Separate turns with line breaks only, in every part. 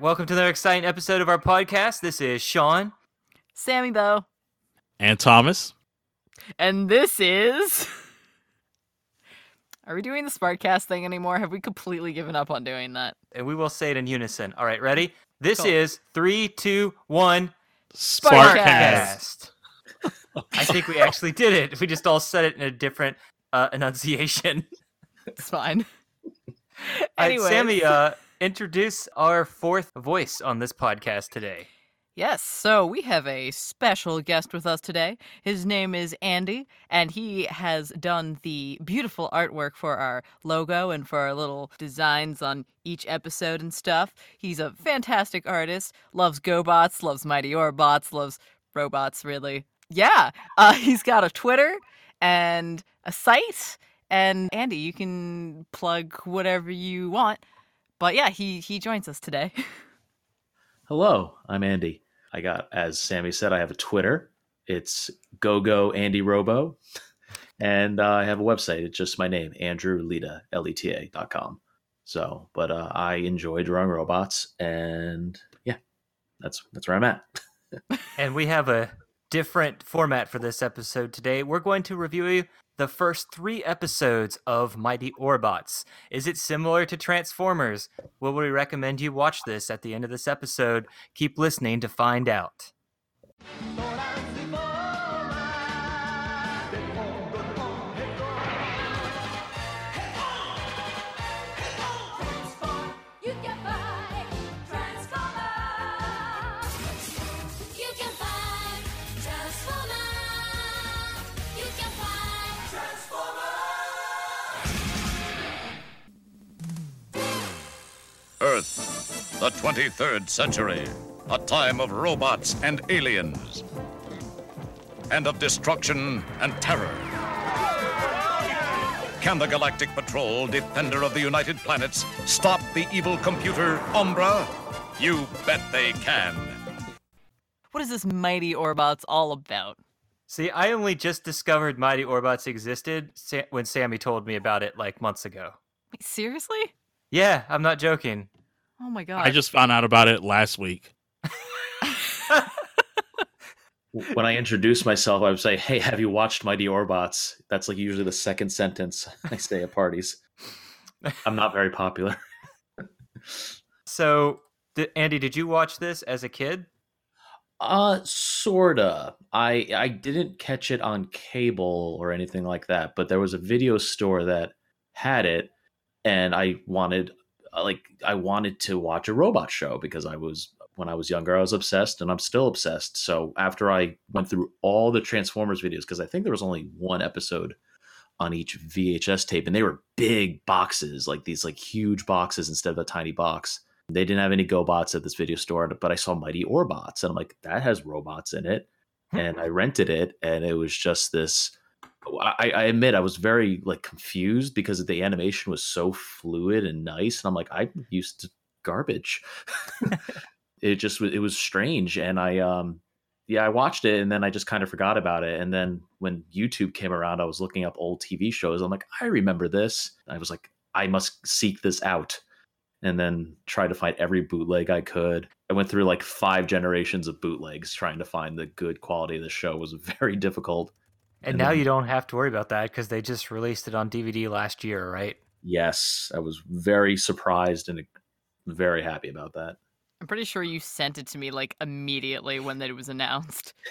Welcome to another exciting episode of our podcast. This is Sean.
Sammy Bo.
And Thomas.
And this is. Are we doing the Sparkcast thing anymore? Have we completely given up on doing that?
And we will say it in unison. All right, ready? This
Cool.
is three, two, one.
Sparkcast.
I think we actually did it. We just all said it in a different uh, enunciation.
It's fine.
anyway,
Anyways.
Sammy, uh, introduce our fourth voice on this podcast today.
Yes, so we have a special guest with us today. His name is Andy, and he has done the beautiful artwork for our logo and for our little designs on each episode and stuff. He's a fantastic artist, loves GoBots, loves Mighty Orbots, loves robots, really. Yeah, uh, he's got a Twitter and a site. And Andy, you can plug whatever you want. But yeah, he, he joins us today.
Hello, I'm Andy. I got, as Sammy said, I have a Twitter. It's GoGo Andy Robo. And uh, I have a website. It's just my name, Andrew Leta, L-E-T-A dot com. So, but uh, I enjoy drawing robots. And yeah, that's that's where I'm at.
And we have a different format for this episode today. We're going to review the first three episodes of Mighty Orbots. Is it similar to Transformers? Will we recommend you watch this at the end of this episode? Keep listening to find out.
The 23rd century, a time of robots and aliens, and of destruction and terror. Can the Galactic Patrol, defender of the United Planets, stop the evil computer Umbra? You bet they can.
what is this Mighty Orbots all about?
See, I only just discovered Mighty Orbots existed when Sammy told me about it like months ago.
Wait, seriously?
Yeah, I'm not joking.
Oh my god.
I just found out about it last week.
when I introduce myself, I would say, "Hey, have you watched Mighty Orbots?" That's like usually the second sentence I say at parties. I'm not very popular.
So, di- Andy, did you watch this as a kid?
Uh, sorta. I I didn't catch it on cable or anything like that, but there was a video store that had it, and I wanted, like, I wanted to watch a robot show because I was when I was younger, I was obsessed, and I'm still obsessed. So after I went through all the Transformers videos, because I think there was only one episode on each VHS tape, and they were big boxes, like these like huge boxes instead of a tiny box. They didn't have any GoBots at this video store, but I saw Mighty Orbots, and I'm like, that has robots in it. Hmm. And I rented it, and it was just this. I, I admit I was very like confused because the animation was so fluid and nice, and I'm like, I'm used to garbage. it just it was strange, and I um yeah I watched it, and then I just kind of forgot about it, and then when YouTube came around, I was looking up old TV shows. I'm like, I remember this. I was like, I must seek this out and then try to find every bootleg I could. I went through like five generations of bootlegs trying to find the good quality of the show was very difficult.
And
And
now
then-
you don't have to worry about that because they just released it on DVD last year, right?
Yes, I was very surprised and uh, very happy about that.
I'm pretty sure you sent it to me like immediately when it was announced.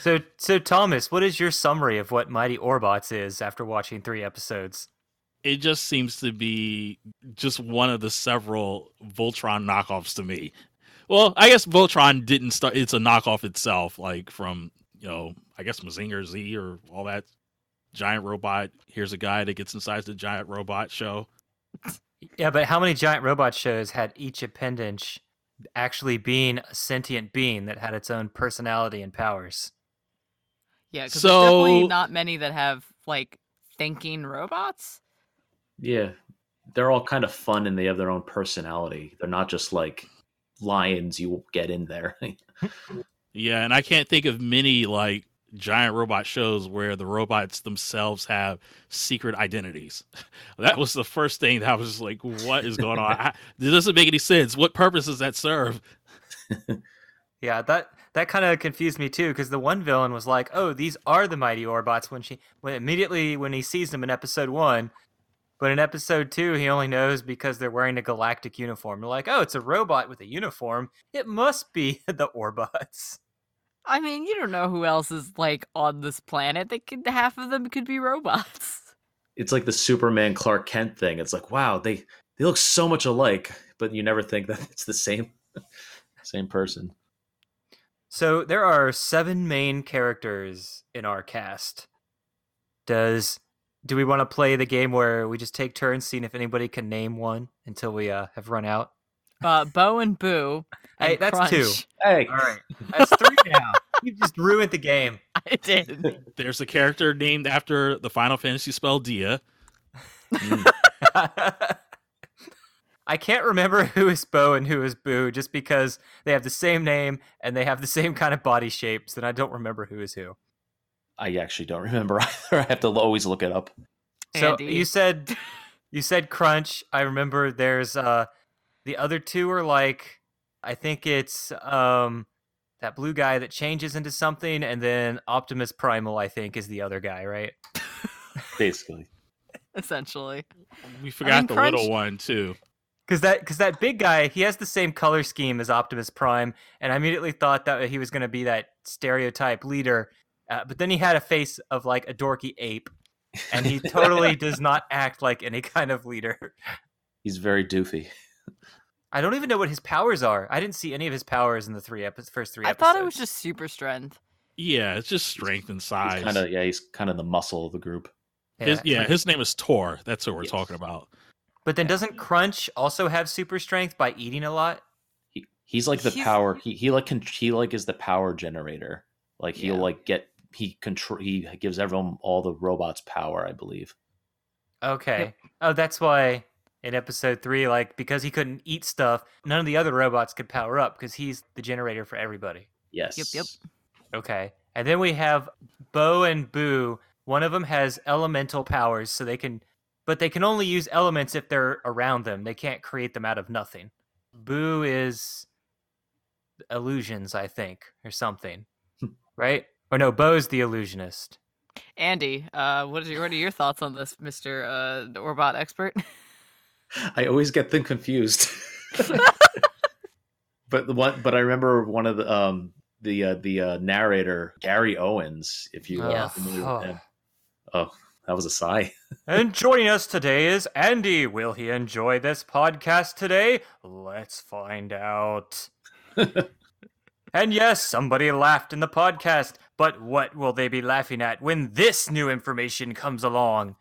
So, so Thomas, what is your summary of what Mighty Orbots is after watching three episodes?
It just seems to be just one of the several Voltron knockoffs to me. Well, I guess Voltron didn't start. It's a knockoff itself, like from you know, I guess Mazinger Z or all that giant robot. Here's a guy that gets inside the giant robot show.
Yeah, but how many giant robot shows had each appendage actually being a sentient being that had its own personality and powers?
Yeah, because there's definitely
So-
not many that have like thinking robots.
yeah, they're all kind of fun and they have their own personality. They're not just like lions you get in there.
Yeah, and I can't think of many like giant robot shows where the robots themselves have secret identities. That was the first thing that I was like, what is going on? I, this doesn't make any sense. What purpose does that serve?
Yeah, that that kind of confused me too because the one villain was like, "Oh, these are the mighty Orbots." When she, when immediately when he sees them in episode one, but in episode two, he only knows because they're wearing a galactic uniform. They're like, "Oh, it's a robot with a uniform. It must be the Orbots."
I mean, you don't know who else is like on this planet. They could half of them could be robots.
It's like the Superman Clark Kent thing. It's like, wow, they they look so much alike, but you never think that it's the same same person.
So there are seven main characters in our cast. Does do we want to play the game where we just take turns seeing if anybody can name one until we uh, have run out?
Uh, Bo and Boo.
Hey,
and
that's two.
Hey,
All right, that's three now. You just ruined the game.
I did.
There's a character named after the Final Fantasy spell Dia.
I can't remember who is Bo and who is Boo just because they have the same name and they have the same kind of body shapes, and I don't remember who is who.
I actually don't remember either. I have to always look it up.
So
Andy.
you said you said Crunch. I remember there's uh the other two are like I think it's um that blue guy that changes into something and then Optimus Primal I think is the other guy, right?
Basically,
essentially.
We forgot the
Crunch-
little one too.
Cuz that cuz that big guy, he has the same color scheme as Optimus Prime and I immediately thought that he was going to be that stereotype leader. Uh, but then he had a face of like a dorky ape and he totally does not act like any kind of leader.
he's very doofy.
I don't even know what his powers are. I didn't see any of his powers in the three epi- first three
I
episodes.
thought it was just super strength.
Yeah, it's just strength and size.
Kind of yeah, he's kind of the muscle of the group.
his, yeah, his name is Tor. That's what we're
Yes.
talking about.
But then doesn't Crunch also have super strength by eating a lot?
He he's like the
He's-
power. He he like con- he like is the power generator. Like he'll
Yeah.
like get he control. He gives everyone all the robots power. I believe.
Okay. Oh, that's why in episode three, like because he couldn't eat stuff, none of the other robots could power up because he's the generator for everybody.
Yes.
Yep, yep.
Okay. And then we have Bo and Boo. One of them has elemental powers, so they can, but they can only use elements if they're around them. They can't create them out of nothing. Boo is illusions, I think, or something, right? Or no, Bo's the illusionist.
Andy, uh, what, is your, what are your thoughts on this, Mister uh, Orbot expert?
I always get them confused. but the one, but I remember one of the um the uh, the uh, narrator Gary Owens. If you
Yeah.
are familiar
Oh.
with him. Oh, that was a sigh.
And joining us today is Andy. Will he enjoy this podcast today? Let's find out. and yes, somebody laughed in the podcast, but what will they be laughing at when this new information comes along?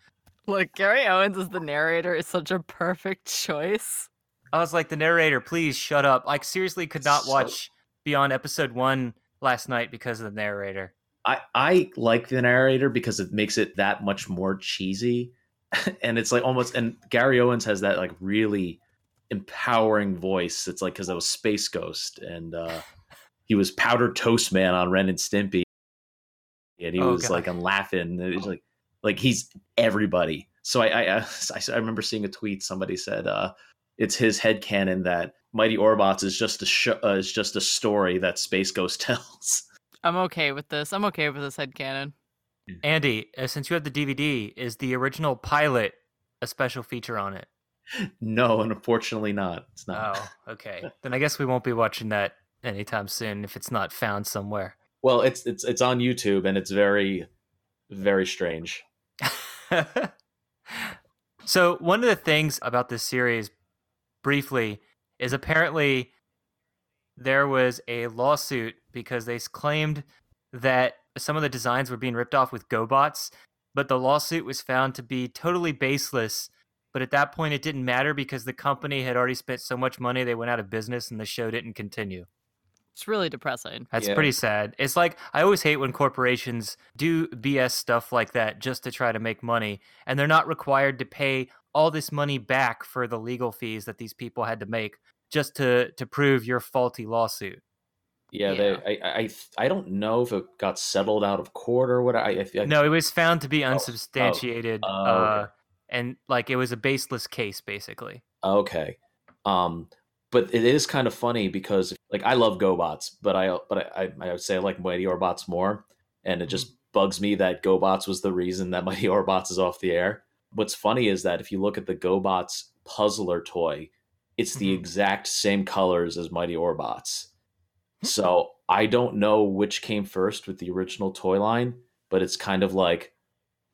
Look, Gary Owens as the narrator is such a perfect choice.
I was like, the narrator, please shut up. Like, seriously, could not
So-
watch beyond episode one last night because of the narrator.
I I like the narrator because it makes it that much more cheesy, and it's like almost. And Gary Owens has that like really empowering voice. It's like because I was Space Ghost, and uh, he was Powder Toast Man on Ren and Stimpy, and he
Oh,
was
God.
like on Laugh-In. and It's like like he's everybody. So I I, I I remember seeing a tweet. Somebody said uh, it's his head canon that Mighty Orbots is just a sh- uh, is just a story that Space Ghost tells.
I'm okay with this. I'm okay with this headcanon.
Andy, uh, since you have the DVD, is the original pilot a special feature on it?
No, unfortunately not. It's not.
Oh, okay. then I guess we won't be watching that anytime soon if it's not found somewhere.
Well, it's it's it's on YouTube and it's very very strange.
so one of the things about this series, briefly, is apparently there was a lawsuit because they claimed that some of the designs were being ripped off with GoBots, but the lawsuit was found to be totally baseless. But at that point, it didn't matter because the company had already spent so much money they went out of business and the show didn't continue.
It's really depressing.
That's
Yeah.
pretty sad. It's like I always hate when corporations do BS stuff like that just to try to make money, and they're not required to pay all this money back for the legal fees that these people had to make just to to prove your faulty lawsuit.
Yeah,
Yeah.
they. I, I. I don't know if it got settled out of court or what. I, I
No, it was found to be
Oh, oh,
unsubstantiated,
oh,
uh,
okay.
and like it was a baseless case, basically.
Okay. Um, but it is kind of funny because like I love GoBots, but I but I I would say I like Mighty Orbots more, and it just bugs me that GoBots was the reason that Mighty Orbots is off the air. What's funny is that if you look at the GoBots puzzler toy, it's the
Mhm.
exact same colors as Mighty Orbots. So I don't know which came first with the original toy line, but it's kind of like,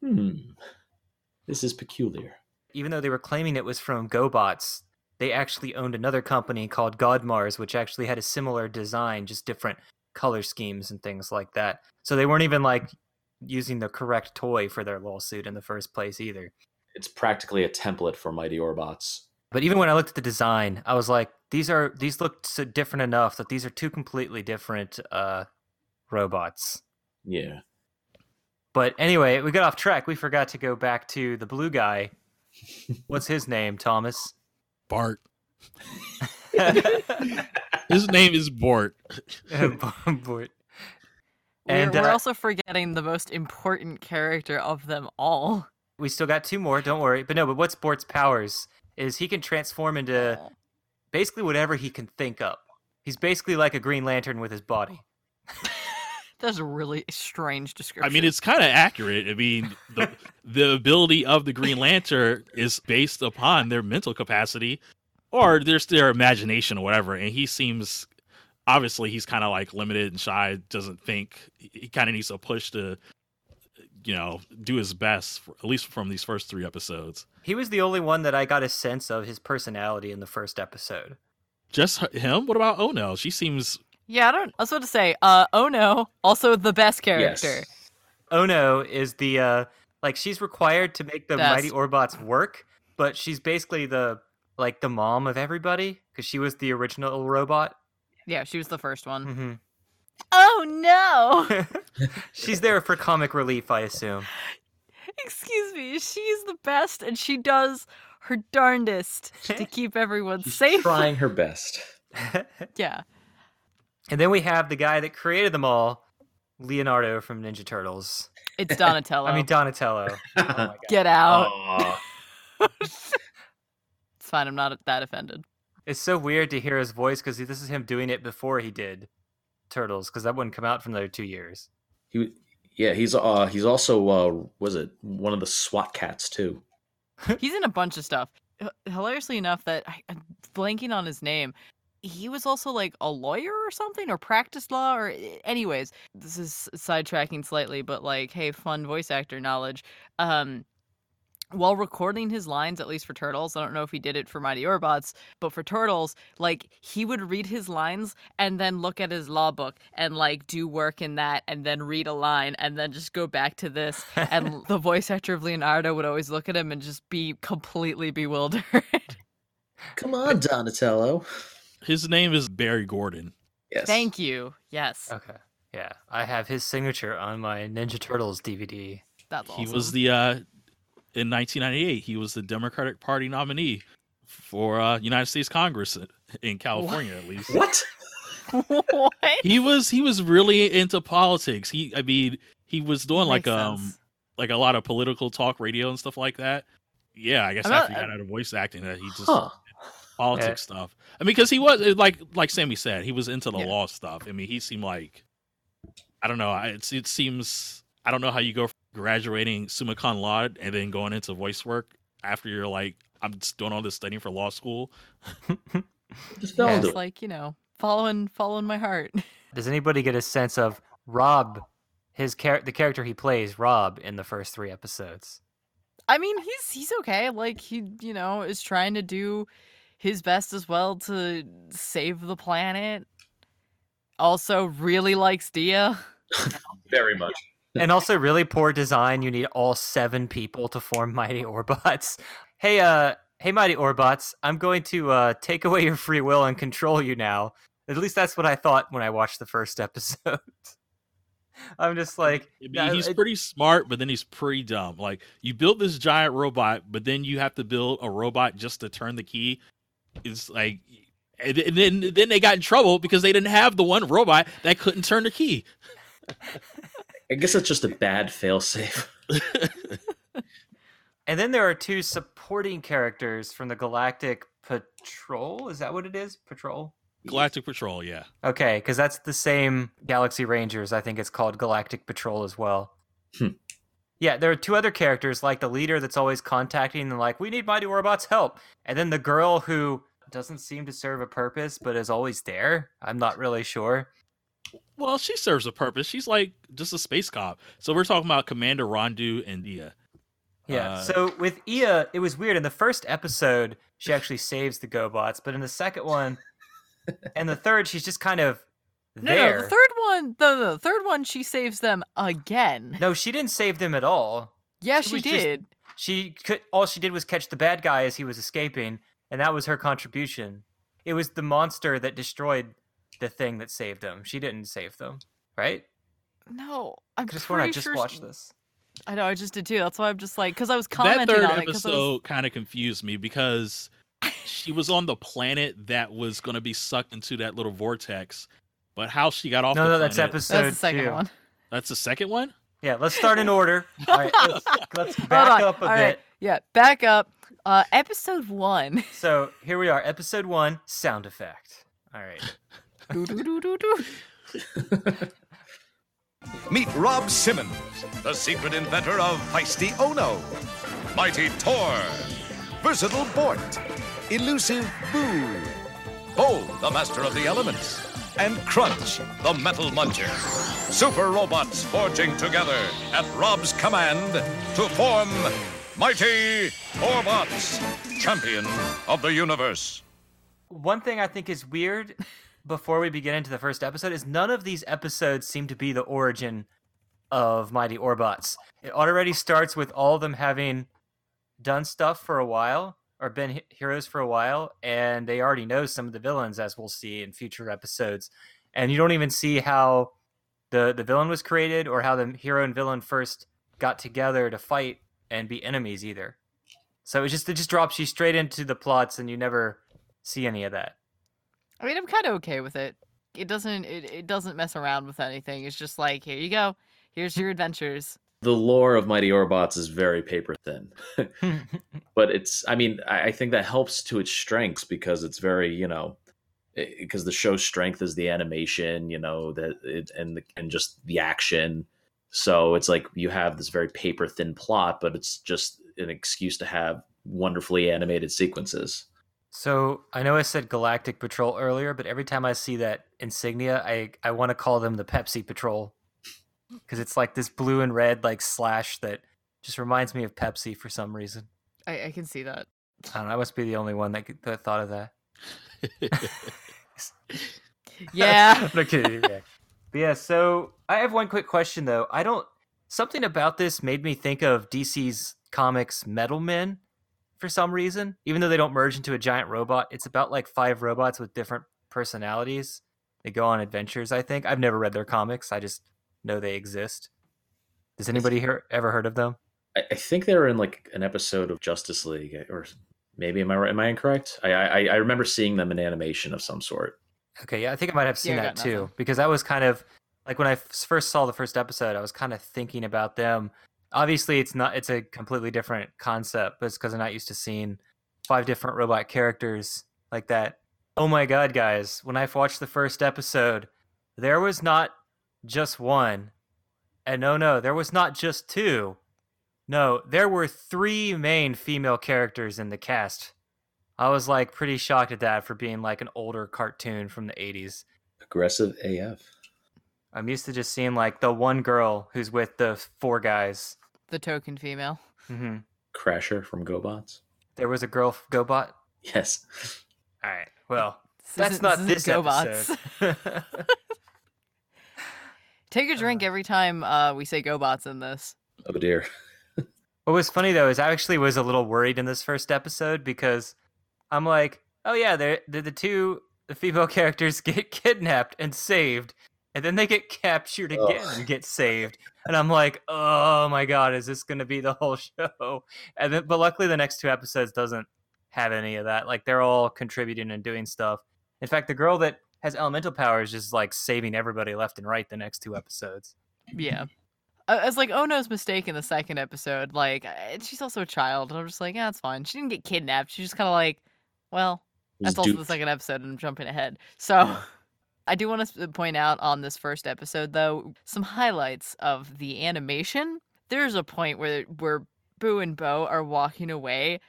hmm, this is peculiar.
Even though they were claiming it was from GoBots, they actually owned another company called Godmars, which actually had a similar design, just different color schemes and things like that. So they weren't even like using the correct toy for their lawsuit in the first place either.
It's practically a template for Mighty Orbots.
But even when I looked at the design, I was like, these are these look so different enough that these are two completely different uh, robots.
Yeah.
But anyway, we got off track. We forgot to go back to the blue guy. What's his name, Thomas?
Bart. His name is Bort.
Bort.
We're,
And,
we're
uh,
also forgetting the most important character of them all.
we still got two more. Don't worry. But no, but what's Bort's powers is he can transform into basically whatever he can think up. He's basically like a Green Lantern with his body.
That's a really strange description.
I mean, it's kind of accurate. I mean, the the ability of the Green Lantern is based upon their mental capacity, or there's their imagination or whatever. And he seems, obviously, he's kind of like limited and shy. Doesn't think. He kind of needs a push to, you know, do his best. For, at least from these first three episodes.
He was the only one that I got a sense of his personality in the first episode.
Just him. What about Ono? She seems.
Yeah, I don't. I was about to say, uh, oh no, also the best character.
Yes.
Ono is the uh like she's required to make the
That's-
Mighty Orbots work, but she's basically the like the mom of everybody because she was the original robot.
Yeah, she was the first one.
Mm-hmm.
Oh no!
she's there for comic relief, I assume.
Excuse me, she's the best, and she does her darndest to keep everyone
She's
safe.
trying her best.
Yeah,
and then we have the guy that created them all, Leonardo from Ninja Turtles.
it's Donatello.
I mean Donatello. Oh my god.
get out. It's fine. I'm not that offended.
It's so weird to hear his voice because this is him doing it before he did Turtles because that wouldn't come out for another two years.
he, yeah, he's uh he's also uh was it one of the SWAT Kats too.
He's in a bunch of stuff. H- Hilariously enough, that I, I'm blanking on his name. He was also like a lawyer or something, or practiced law, or anyways. This is sidetracking slightly, but like, hey, fun voice actor knowledge. Um, while recording his lines, at least for Turtles, I don't know if he did it for Mighty Orbots, but for Turtles, like he would read his lines and then look at his law book and like do work in that, and then read a line, and then just go back to this and the voice actor of Leonardo would always look at him and just be completely bewildered.
Come on, Donatello.
His name is Barry Gordon.
Yes.
Thank you. Yes,
Okay. Yeah, I have his signature on my Ninja Turtles DVD.
that's awesome.
He was the uh in 1998. He was the Democratic Party nominee for uh, United States Congress in- in California, at least.
What?
what?
He was he was really into politics. He, I mean, he was doing like
Makes
um
sense.
like a lot of political talk radio and stuff like that. Yeah, I guess
I'm
after
not-
he got out of voice acting, that he just
Huh.
Politics stuff. I mean, because he was uh, like like Sammy said, he was into the
Yeah.
law stuff. I mean, he seemed like I don't know. I- It's it seems I don't know how you go from graduating summa cum laude and then going into voice work after you're like I'm just doing all this studying for law school.
Just
Yeah,
It's
it.
like you know, following following my heart.
Does anybody get a sense of Rob, his char- the character he plays, Rob, in the first three episodes?
I mean, he's he's okay. Like he, you know, is trying to do his best as well to save the planet. Also, really likes Dia.
Very much.
and also, really poor design. You need all seven people to form Mighty Orbots. Hey, uh, hey, Mighty Orbots, I'm going to uh, take away your free will and control you now. At least that's what I thought when I watched the first episode. I'm just like,
I mean, he's
it-
pretty smart, but then he's pretty dumb. Like you built this giant robot, but then you have to build a robot just to turn the key. It's like, And, then then they got in trouble because they didn't have the one robot that couldn't turn the key.
I guess it's just a bad failsafe.
And then there are two supporting characters from the Galactic Patrol. Is that what it is? Patrol?
Galactic Patrol, yeah.
Okay, because that's the same Galaxy Rangers. I think it's called Galactic Patrol as well.
Hmm.
Yeah, there are two other characters, like the leader that's always contacting them, like, we need Mighty Robots' help. And then the girl who doesn't seem to serve a purpose, but is always there. I'm not really sure.
Well, she serves a purpose. She's like just a space cop. So we're talking about Commander Rondu and Dia.
Yeah.
Uh,
so with Dia, it was weird. In the first episode, she actually saves the GoBots, but in the second one and the third, she's just kind of
No,
there.
no, the third one, the, the third one, she saves them again.
No, she didn't save them at all.
yeah,
it
she
was just-
did.
She could all she did was catch the bad guy as he was escaping, and that was her contribution. It was the monster that destroyed the thing that saved them. She didn't save them, right?
No, I'm
I just want to
pretty
just
sure
watch
she-
this.
I know, I just did too. That's why I'm just like, because I was
That
commenting
third
on it. 'cause I was-
episode kind of confused me because she was on the planet that was going to be sucked into that little vortex. But how she got off
No,
the
no,
planet,
that's episode
That's the second
two.
one.
That's the second one?
Yeah, let's start in order. All right, let's, let's back up a
All
bit.
right. Yeah, back up. Uh, episode one.
So here we are, episode one, sound effect. All right.
Meet Rob Simmons, the secret inventor of Feisty Ono, Mighty Tor, Versatile Bort, Elusive Boo, Bo, the master of the elements, and Crunch, the metal muncher. Super robots forging together at Rob's command to form Mighty Orbots, champion of the universe.
One thing I think is weird before we begin into the first episode is none of these episodes seem to be the origin of Mighty Orbots. It already starts with all of them having done stuff for a while or been heroes for a while, and they already know some of the villains, as we'll see in future episodes. And you don't even see how the the villain was created or how the hero and villain first got together to fight and be enemies either. So it just it just drops you straight into the plots, and you never see any of that.
I mean, I'm kind of okay with it. It doesn't. It, it doesn't mess around with anything. It's just like, here you go. Here's your adventures.
the lore of Mighty Orbots is very paper thin. but it's i mean I, I think that helps to its strengths because it's very you know eh, because the show's strength is the animation you know that it and the, and just the action so it's like you have this very paper thin plot but it's just an excuse to have wonderfully animated sequences
So I know I said Galactic Patrol earlier, but every time I see that insignia, I I want to call them the Pepsi Patrol because it's like this blue and red like slash that just reminds me of Pepsi for some reason.
I, I can see that.
I don't know. I must be the only one that, that thought of that.
Yeah.
no kidding. Yeah. But yeah. So I have one quick question though. I don't. Something about this made me think of DC's comics Metal Men for some reason. Even though they don't merge into a giant robot, it's about like five robots with different personalities. They go on adventures. I think I've never read their comics. I just know they exist. Does anybody here ever heard of them?
I, I think they were in like an episode of justice league or maybe am i am i incorrect i i, I remember seeing them in animation of some sort
Okay, yeah, I think I might have seen
Yeah,
that too
nothing.
because that was kind of like when I f- first saw the first episode, I was kind of thinking about them. Obviously, it's not it's a completely different concept, but it's because I'm not used to seeing five different robot characters like that. Oh my god, guys, when I watched the first episode, there was not just one. And no, no, there was not just two. No, there were three main female characters in the cast. I was like pretty shocked at that for being like an older cartoon from the 80s.
aggressive af
I'm used to just seeing like the one girl who's with the four guys.
The token female.
hmm
crasher from gobots
There was a girl f- GoBot.
yes
All right. Well,
This
that's
isn't- this
this
GoBots.
episode.
Take a drink every time uh, we say GoBots in this.
oh dear
what was funny though is I actually was a little worried in this first episode because I'm like, oh yeah, they're, they're the two the female characters get kidnapped and saved, and then they get captured again
Ugh.
and get saved, and I'm like, oh my god, is this gonna be the whole show? And then, but luckily the next two episodes doesn't have any of that. Like they're all contributing and doing stuff, In fact, the girl that has elemental powers is just like saving everybody left and right the next two episodes.
Yeah. I was like Ono's mistake in the second episode. Like, uh, she's also a child. And I'm just like, yeah, it's fine. She didn't get kidnapped. She's just kind of like, well, that's also the second episode, and I'm jumping ahead. So. I do want to point out on this first episode, though, some highlights of the animation. There's a point where where Boo and Bo are walking away,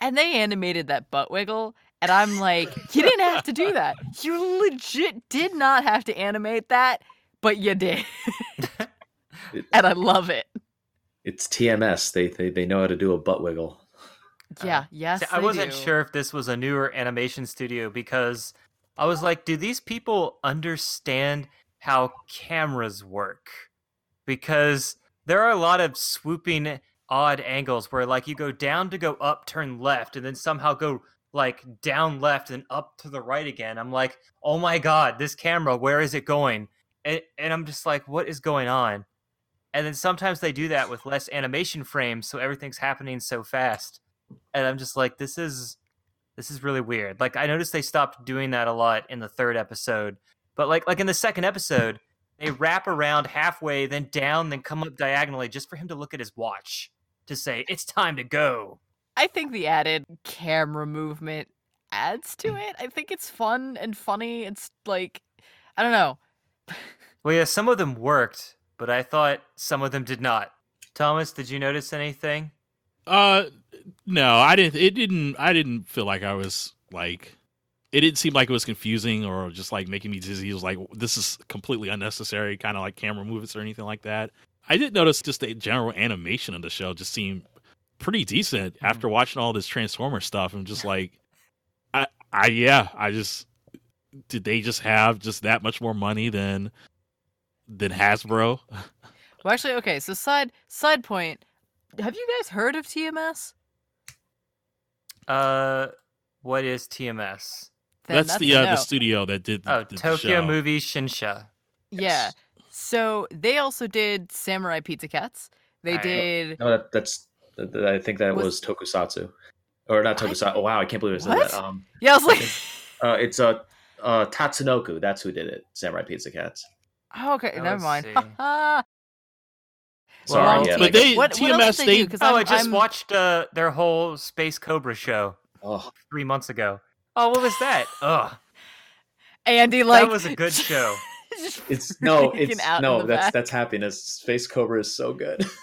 and they animated that butt wiggle, and I'm like, you didn't have to do that. You legit did not have to animate that, but you did, and I love it.
It's TMS. They, they they know how to do a butt wiggle.
Yeah, uh, yes,
See, I wasn't
do.
sure if this was a newer animation studio because I was like, do these people understand how cameras work? Because there are a lot of swooping odd angles where like you go down to go up, turn left, and then somehow go like down left and up to the right again. I'm like, oh my god, this camera, where is it going? And, and I'm just like, what is going on? And then sometimes they do that with less animation frames, so everything's happening so fast and I'm just like, this is this is really weird. Like I noticed they stopped doing that a lot in the third episode, but like like in the second episode, they wrap around halfway, then down, then come up diagonally just for him to look at his watch to say it's time to go.
I think the added camera movement adds to
Mm.
it. I think it's fun and funny. It's like, I don't know.
Well, yeah, some of them worked, but I thought some of them did not. Thomas, did you notice anything?
Uh, no, I didn't. It didn't. I didn't feel like I was like. It didn't seem like it was confusing or just like making me dizzy. It was like this is completely unnecessary, kind of like camera movements or anything like that. I did notice just the general animation of the show just seemed pretty decent after watching all this Transformer stuff. I'm just like, I, I, yeah, I just did they just have just that much more money than than Hasbro?
Well, actually, okay. So side side point. Have you guys heard of TMS?
Uh, what is TMS?
Then
that's the uh,
no.
the studio that did the,
Oh,
the
Tokyo
show.
Movie Shinsha.
Yeah. So they also did Samurai Pizza Cats. They
Alright.
did.
No, that, that's. that- that- I think that
Was-
was, Tokusatsu, or not
What?
Tokusatsu. Oh wow, I can't believe I said
What?
that. Um,
Yeah, I was like,
uh, it's uh, uh, Tatsunoko. That's who did it. Samurai Pizza Cats.
oh, okay,
Now
never mind.
See.
Ha
Sorry,
Wrong
yeah.
But they-
what, what else
TMS,
did they do?
they-
'Cause
Oh,
I'm,
I just
I'm-
watched uh, their whole Space Cobra show three months ago. Oh, what was that? Ugh,
Andy like
that was a good show.
it's no, it's no. That's
back.
that's happiness. Space Cobra is so good.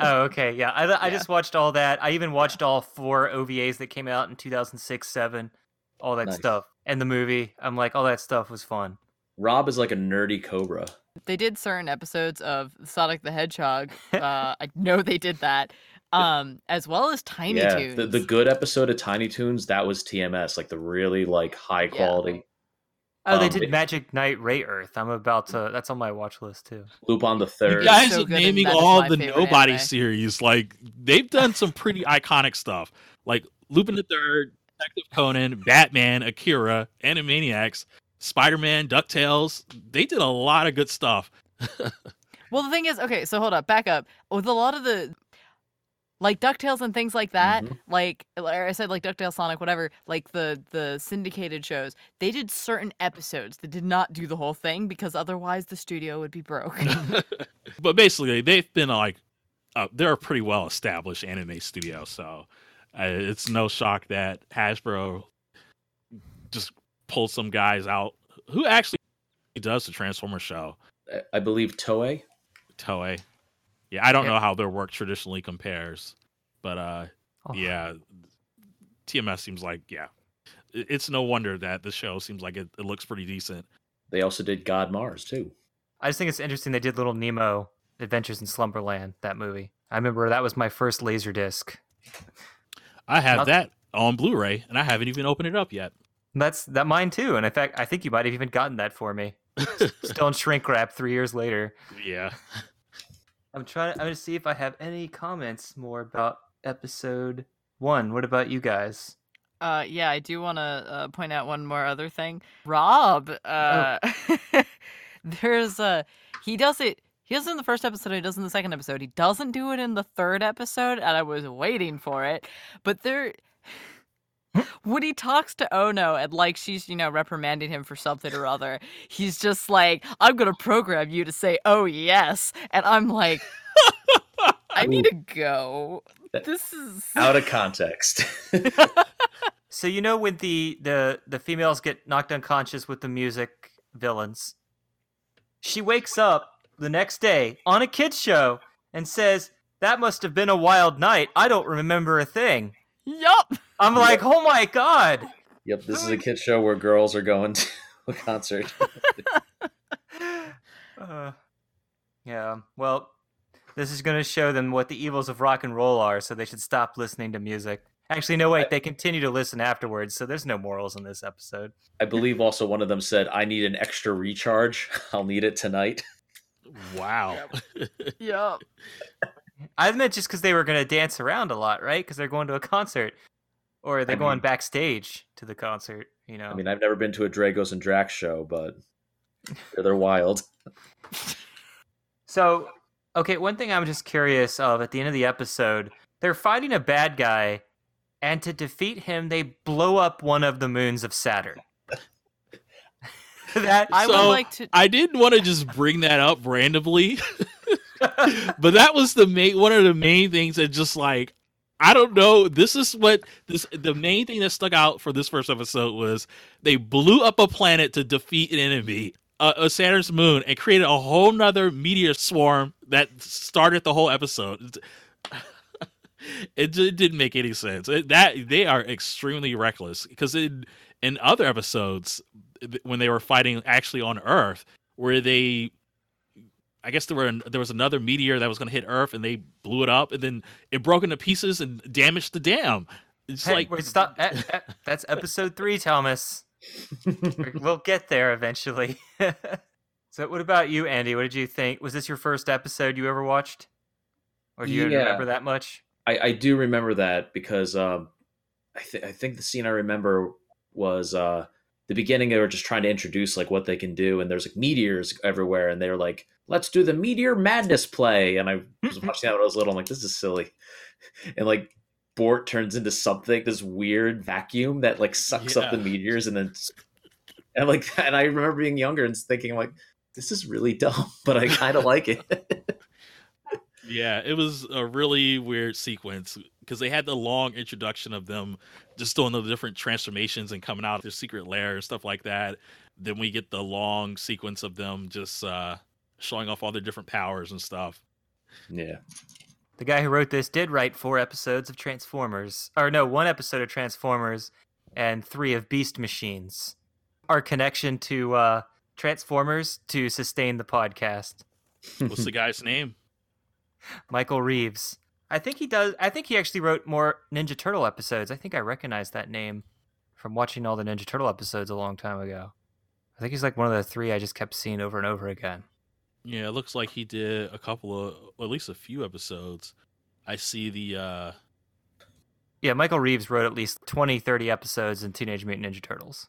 Oh, okay, yeah. I, I
Yeah.
just watched all that. I even watched all four OVAs that came out in 2006, seven, all that
Nice.
stuff, and the movie. I'm like, all that stuff was fun.
Rob is like a nerdy Cobra.
They did certain episodes of Sonic the Hedgehog. Uh, I know they did that, um, as well as Tiny
yeah,
Toons.
the the good episode of Tiny Toons that was TMS, like the really like high quality.
Oh, they
Um,
did
it-
Magic Knight Rayearth. I'm about to. That's on my watch list too.
Lupin the Third.
You
Third.
guys
so
are naming all the Nobody
anime.
series. Like they've done some pretty iconic stuff, like Lupin the Third, Detective Conan, Batman, Akira, Animaniacs, Spider Man, Ducktales. They did a lot of good stuff.
Well, the thing is, okay, so hold up, back up. With a lot of the like Ducktales and things like that,
Mhm.
like like I said, like Ducktales, Sonic, whatever, like the the syndicated shows, they did certain episodes that did not do the whole thing because otherwise the studio would be broke.
but basically, they've been like, uh, they're a pretty well established anime studio, so uh, it's no shock that Hasbro just pulled some guys out who actually does the Transformer show.
I- I believe Toei.
Toei. Yeah, I don't
Yeah.
know how their work traditionally compares, but uh,
Oh.
yeah, TMS seems like yeah, it's no wonder that the show seems like it, it looks pretty decent.
They also did God Mars too.
I just think it's interesting they did Little Nemo Adventures in Slumberland, that movie. I remember that was my first laser disc.
I have
Not-
that on Blu-ray, and I haven't even opened it up yet.
That's that mine too. And in fact, I think you might have even gotten that for me. Still in shrink wrap three years later.
yeah,
I'm trying. I'm gonna see if I have any comments more about episode one. What about you guys?
Uh, yeah, I do want to uh, point out one more other thing. Rob, uh, there's a he does it. He does it in the first episode. He does it in the second episode. He doesn't do it in the third episode, and I was waiting for it. But there, when he talks to Ono and like she's, you know, reprimanding him for something or other, he's just like, I'm gonna program you to say, oh yes. And I'm like, I need to go. This is
Out of context.
So you know when the the the females get knocked unconscious with the music villains, she wakes up the next day on a kids show and says, "That must have been a wild night. I don't remember a thing."
Yup.
I'm like, "Oh my god."
yep, this is a kid show where girls are going to a concert.
Uh, yeah. Well, this is going to show them what the evils of rock and roll are, so they should stop listening to music. Actually, no, wait. They continue to listen afterwards, so there's no morals in this episode.
I believe also one of them said, I need an extra recharge. I'll need it tonight.
Wow.
Yep.
I meant just because they were going to dance around a lot, right? Because they're going to a concert, or they're
I
going
mean-
backstage to the concert. You know.
I mean, I've never been to a Dragos and Drax show, but they're wild.
So, okay, one thing I'm just curious of at the end of the episode, they're fighting a bad guy, and to defeat him, they blow up one of the moons of Saturn. that
I would like to
I didn't want to just bring that up randomly, but that was the main one of the main things that just like I don't know. This is what this the main thing that stuck out for this first episode was they blew up a planet to defeat an enemy, uh, a Saturn's moon, and created a whole nother meteor swarm that started the whole episode. It, d- didn't make any sense. It- that they are extremely reckless because in in other episodes when they were fighting actually on Earth, where they, I guess there were an, there was another meteor that was going to hit Earth, and they blew it up, and then it broke into pieces and damaged the dam. It's
Hey,
like
stop. That's episode three, Thomas. We're- we'll get there eventually. so, what about you, Andy? What did you think? Was this your first episode you ever watched, or do you
Yeah.
remember that much?
I, I do remember that because um, I, th- I think the scene I remember was uh, the beginning. They were just trying to introduce like what they can do, and there's like meteors everywhere, and they're like, "Let's do the meteor madness play." And I was mm-hmm. watching that when I was little. I'm like, "This is silly," and like Bort turns into something, this weird vacuum that like sucks up the meteors, and then and like and I remember being younger and thinking like, "This is really dumb," but I kind of like it.
Yeah, it was a really weird sequence because they had the long introduction of them just doing the different transformations and coming out of their secret lair and stuff like that. Then we get the long sequence of them just uh, showing off all their different powers and stuff.
yeah.
The guy who wrote this did write four episodes of Transformers, or no, one episode of Transformers and three of Beast Machines. Our connection to uh, Transformers to sustain the podcast.
What's the guy's name?
Michael Reaves. I think he does. I think he actually wrote more Ninja Turtle episodes. I think I recognize that name from watching all the Ninja Turtle episodes a long time ago. I think he's like one of the three I just kept seeing over and over again.
Yeah, it looks like he did a couple of, at least a few episodes. I see the uh
Yeah, Michael Reaves wrote at least 20, 30 episodes in Teenage Mutant Ninja Turtles.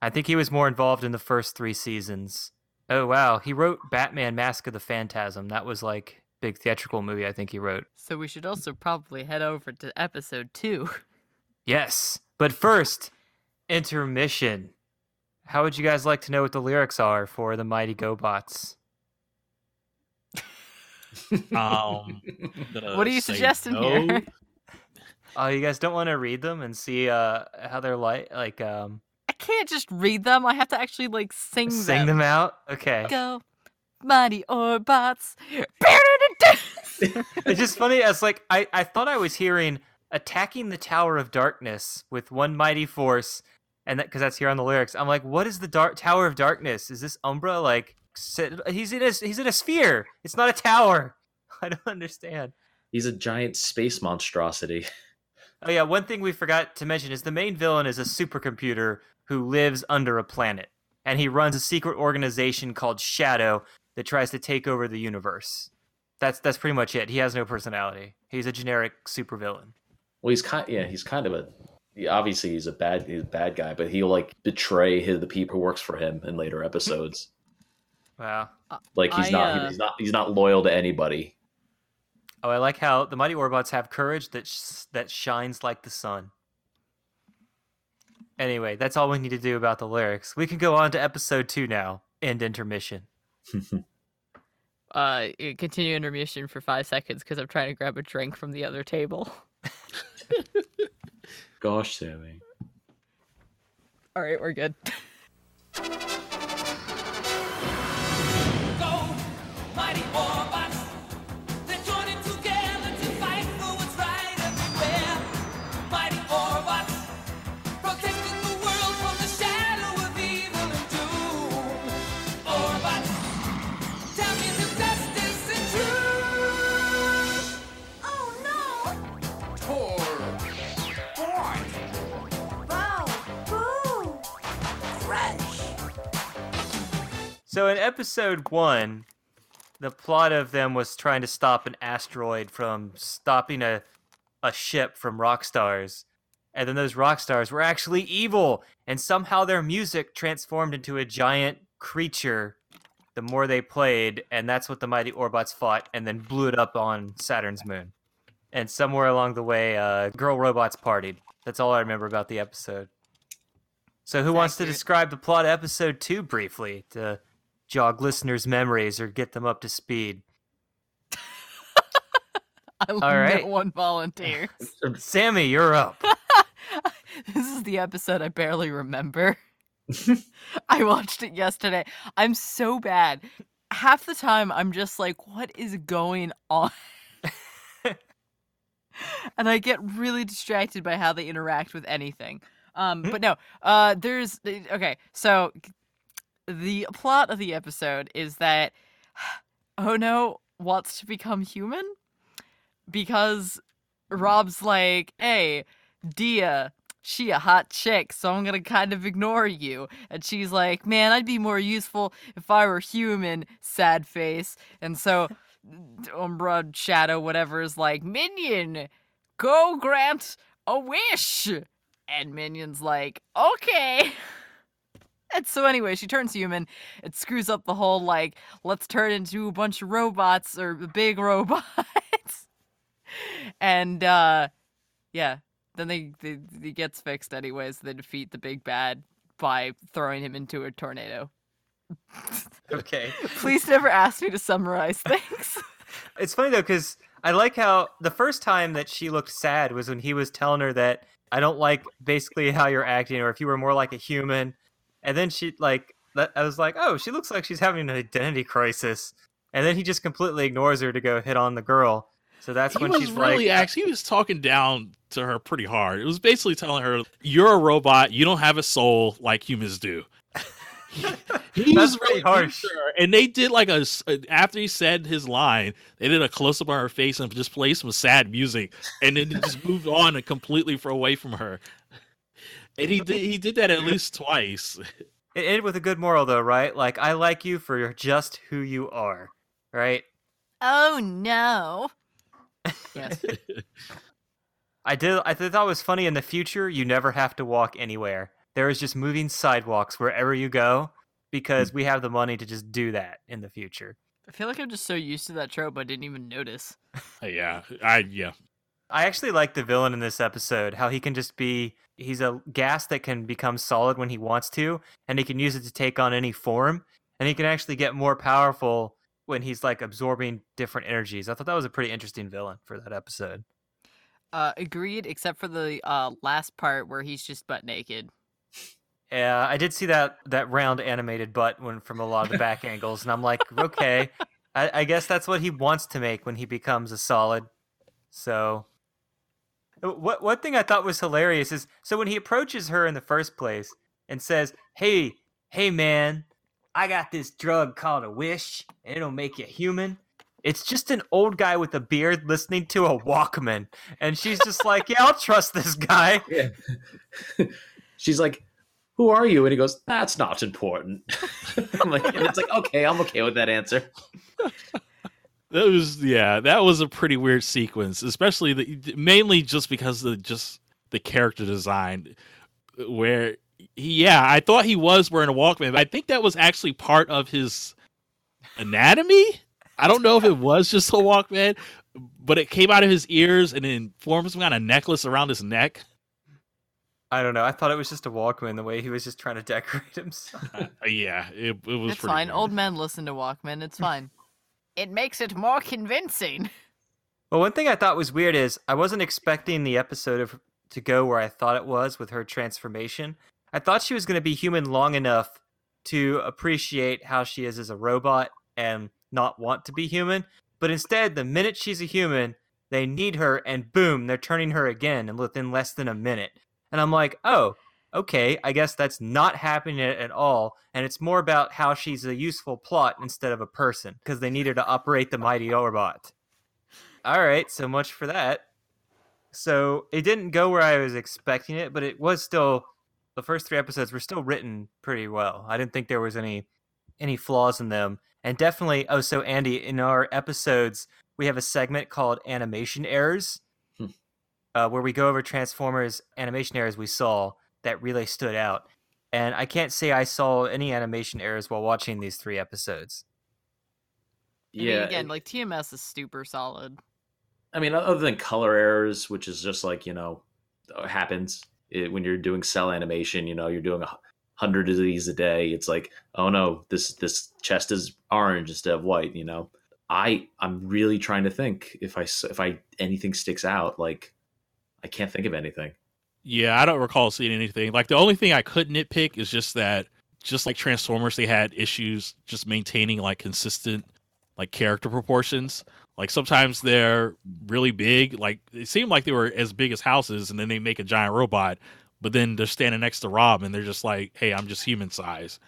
I think he was more involved in the first three seasons. Oh, wow. He wrote Batman Mask of the Phantasm. That was like big theatrical movie I think he wrote.
So we should also probably head over to episode two.
Yes. But first, intermission. How would you guys like to know what the lyrics are for the Mighty GoBots?
um
What are you suggesting
no.
here?
Oh, you guys don't want to read them and see uh how they're like like um
I can't just read them. I have to actually like sing,
sing them out? Okay.
Go, mighty Orbots.
It's just funny as like I, I thought I was hearing attacking the Tower of Darkness with one mighty force, and that because that's here on the lyrics. I'm like, what is the dark Tower of Darkness? Is this Umbra like? sit- He's in a he's in a sphere. It's not a tower. I don't understand.
He's a giant space monstrosity.
Oh yeah, one thing we forgot to mention is the main villain is a supercomputer who lives under a planet, and he runs a secret organization called Shadow that tries to take over the universe. That's that's pretty much it. He has no personality. He's a generic supervillain.
Well, he's kind. Yeah, he's kind of a. obviously, he's a bad. He's a bad guy, but he'll like betray his, the people who works for him in later episodes.
Wow.
Like he's
I,
not.
uh,
He's not. He's not loyal to anybody.
Oh, I like how the mighty Orbots have courage that sh- that shines like the sun. Anyway, that's all we need to do about the lyrics. We can go on to episode two now. End intermission.
Uh, y- continue intermission for five seconds because I'm trying to grab a drink from the other table.
Gosh, Sammy.
All right, we're good.
So in episode one, the plot of them was trying to stop an asteroid from stopping a a ship from rock stars. And then those rock stars were actually evil, and somehow their music transformed into a giant creature the more they played, and that's what the mighty Orbots fought and then blew it up on Saturn's moon. And somewhere along the way, uh, girl robots partied. That's all I remember about the episode. So who wants to describe the plot of episode two briefly to jog listeners' memories or get them up to speed?
I love
right.
one volunteer.
Sammy, you're up.
this is the episode I barely remember. I watched it yesterday. I'm so bad. Half the time, I'm just like, what is going on? and I get really distracted by how they interact with anything. Um, but no, uh, there's okay. So the plot of the episode is that Ohno wants to become human because Rob's like, hey, Dia, she a hot chick, so I'm gonna kind of ignore you. And she's like, man, I'd be more useful if I were human, sad face. And so Umbra, Shadow, whatever is like, Minion, go grant a wish. And Minion's like, okay. And so anyway, she turns human. It screws up the whole like, let's turn into a bunch of robots or big robots. and uh yeah, then they, they he gets fixed anyways. They defeat the big bad by throwing him into a tornado.
Okay.
Please never ask me to summarize things.
It's funny though because I like how the first time that she looked sad was when he was telling her that I don't like basically how you're acting, or if you were more like a human. And then she like I was like, oh, she looks like she's having an identity crisis. And then he just completely ignores her to go hit on the girl. So that's
he
when she's
really
like,
actually he was talking down to her pretty hard. It was basically telling her, "You're a robot. You don't have a soul like humans do." he was really
harsh.
And they did like a uh, after he said his line, they did a close up on her face and just played some sad music, and then just moved on and completely for away from her. And he did he did that at least twice.
it ended with a good moral though, right? Like I like you for just who you are, right?
oh no. Yes.
I did. I thought it was funny. In the future, you never have to walk anywhere. There is just moving sidewalks wherever you go because hmm. we have the money to just do that in the future.
I feel like I'm just so used to that trope I didn't even notice.
Uh, yeah, I yeah.
I actually like the villain in this episode. How he can just be. He's a gas that can become solid when he wants to, and he can use it to take on any form. And he can actually get more powerful when he's like absorbing different energies. I thought that was a pretty interesting villain for that episode.
Uh, agreed, except for the uh, last part where he's just butt naked.
Yeah, I did see that that round animated butt when from a lot of the back angles, and I'm like, okay, I, I guess that's what he wants to make when he becomes a solid. So, what one thing I thought was hilarious is so when he approaches her in the first place and says, "Hey, hey, man, I got this drug called a wish, and it'll make you human." It's just an old guy with a beard listening to a Walkman, and she's just like, "Yeah, I'll trust this guy."
Yeah. She's like, "Who are you?" And he goes, "That's not important." I'm like, and it's like, okay, I'm okay with that answer.
That was yeah, that was a pretty weird sequence, especially the mainly just because of just the character design where he, yeah, I thought he was wearing a Walkman, but I think that was actually part of his anatomy. I don't know if it was just a Walkman, but it came out of his ears and then formed some kind of necklace around his neck.
I don't know. I thought it was just a Walkman. The way he was just trying to decorate himself.
Uh, yeah, it, it was
It's
pretty
fine.
good.
Old men listen to Walkman. It's fine. It makes it more convincing.
Well, one thing I thought was weird is I wasn't expecting the episode of to go where I thought it was with her transformation. I thought she was going to be human long enough to appreciate how she is as a robot and not want to be human, but instead, the minute she's a human, they need her, and boom, they're turning her again, and within less than a minute. And I'm like, oh, okay, I guess that's not happening at all, and it's more about how she's a useful plot instead of a person because they need her to operate the mighty Orbot. All right, so much for that. So it didn't go where I was expecting it, but it was still the first three episodes were still written pretty well. I didn't think there was any any flaws in them, and definitely. Oh, so Andy, in our episodes, we have a segment called animation errors,
Hmm.
uh, where we go over Transformers animation errors we saw that really stood out. And I can't say I saw any animation errors while watching these three episodes.
I mean,
Yeah.
again, like TMS is super solid.
I mean, other than color errors, which is just like you know uh, happens it, when you're doing cel animation. You know, you're doing a hundred of these a day. It's like, oh no, this this chest is orange instead of white. You know, I I'm really trying to think if I, if I anything sticks out. Like, I can't think of anything.
Yeah, I don't recall seeing anything. Like the only thing I could nitpick is just that, just like Transformers, they had issues just maintaining like consistent like character proportions. Like sometimes they're really big, like it seemed like they were as big as houses, and then they make a giant robot, but then they're standing next to Rob, and they're just like, "Hey, I'm just human size."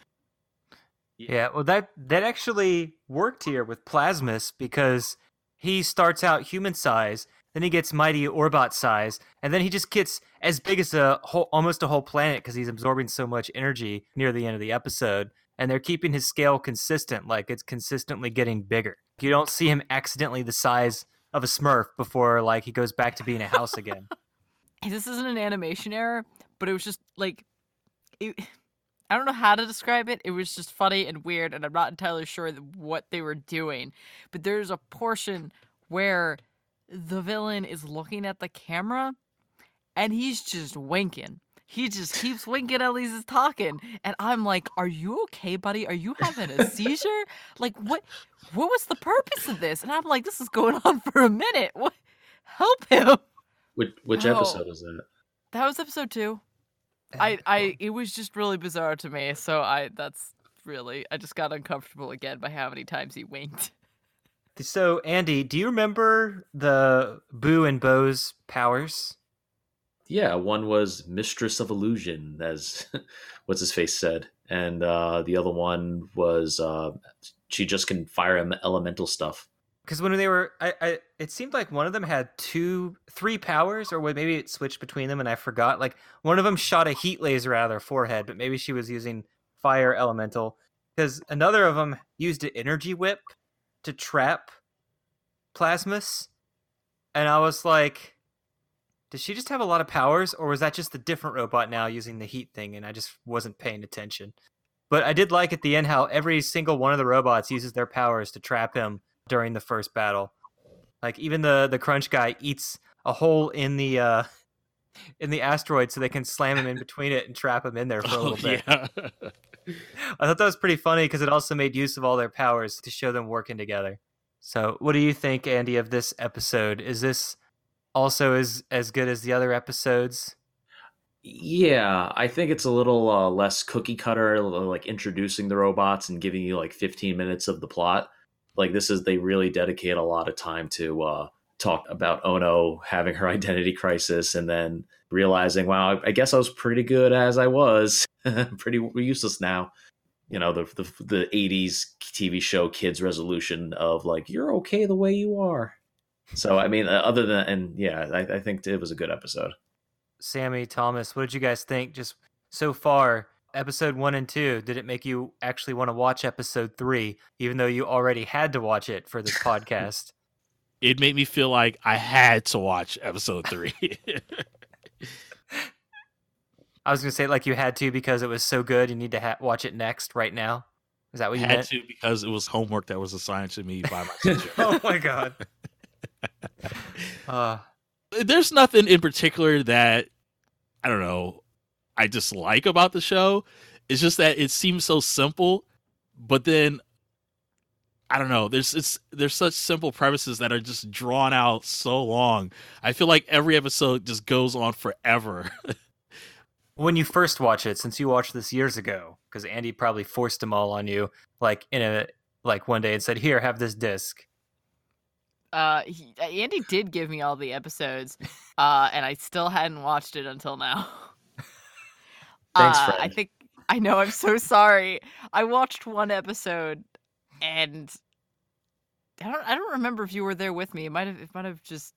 Yeah, well, that that actually worked here with Plasmus because he starts out human size, then he gets mighty Orbot size, and then he just gets as big as a whole, almost a whole planet because he's absorbing so much energy near the end of the episode. And they're keeping his scale consistent, like it's consistently getting bigger. You don't see him accidentally the size of a Smurf before like he goes back to being a house again.
This isn't an animation error, but it was just like, it, I don't know how to describe it. It was just funny and weird, and I'm not entirely sure what they were doing. But there's a portion where the villain is looking at the camera, and he's just winking. He just keeps winking at he's talking, and I'm like, "Are you okay, buddy? Are you having a seizure? like, what? What was the purpose of this?" And I'm like, "This is going on for a minute. What? Help him!"
Which which
Oh.
episode is that?
That was episode two. I, I, it was just really bizarre to me. So I, that's really, I just got uncomfortable again by how many times he winked.
So, Andy, do you remember the Boo and Bo's powers?
Yeah, one was Mistress of Illusion, as what's his face said, and uh, the other one was uh, she just can fire em- elemental stuff.
because when they were I, I it seemed like one of them had two three powers or maybe it switched between them and i forgot like one of them shot a heat laser out of their forehead but maybe she was using fire elemental because another of them used an energy whip to trap plasmus and i was like "Does she just have a lot of powers or was that just a different robot now using the heat thing and i just wasn't paying attention but i did like at the end how every single one of the robots uses their powers to trap him during the first battle. Like even the the crunch guy eats a hole in the uh in the asteroid so they can slam him in between it and trap him in there for a
Oh,
little bit.
yeah.
I thought that was pretty funny because it also made use of all their powers to show them working together. So, what do you think, Andy, of this episode? Is this also as as good as the other episodes?
Yeah, I think it's a little uh, less cookie cutter, like introducing the robots and giving you like 15 minutes of the plot. Like this is they really dedicate a lot of time to uh, talk about Ohno having her identity crisis and then realizing, wow, I guess I was pretty good as I was, pretty useless now. You know, the, the the 80s TV show kids resolution of like you're okay the way you are. So I mean, uh, other than and yeah, I, I think it was a good episode.
Sammy, Thomas, what did you guys think just so far? Episode one and two, did it make you actually want to watch episode three, even though you already had to watch it for this podcast?
It made me feel like I had to watch episode three.
I was gonna say like you had to because it was so good. You need to ha- watch it next, right now. Is that what you
had
meant?
to because it was homework that was assigned to me by my teacher.
oh my god. Uh,
There's nothing in particular that I don't know. I dislike about the show. It's just that it seems so simple, but then I don't know. There's it's there's such simple premises that are just drawn out so long. I feel like every episode just goes on forever.
When you first watch it, since you watched this years ago, because Andy probably forced them all on you, like in a like one day and said, "Here, have this disc."
Uh, he, Andy did give me all the episodes, uh, and I still hadn't watched it until now.
Thanks,
uh, I think I know. I'm so sorry. I watched one episode, and I don't. I don't remember if you were there with me. It might have. It might have just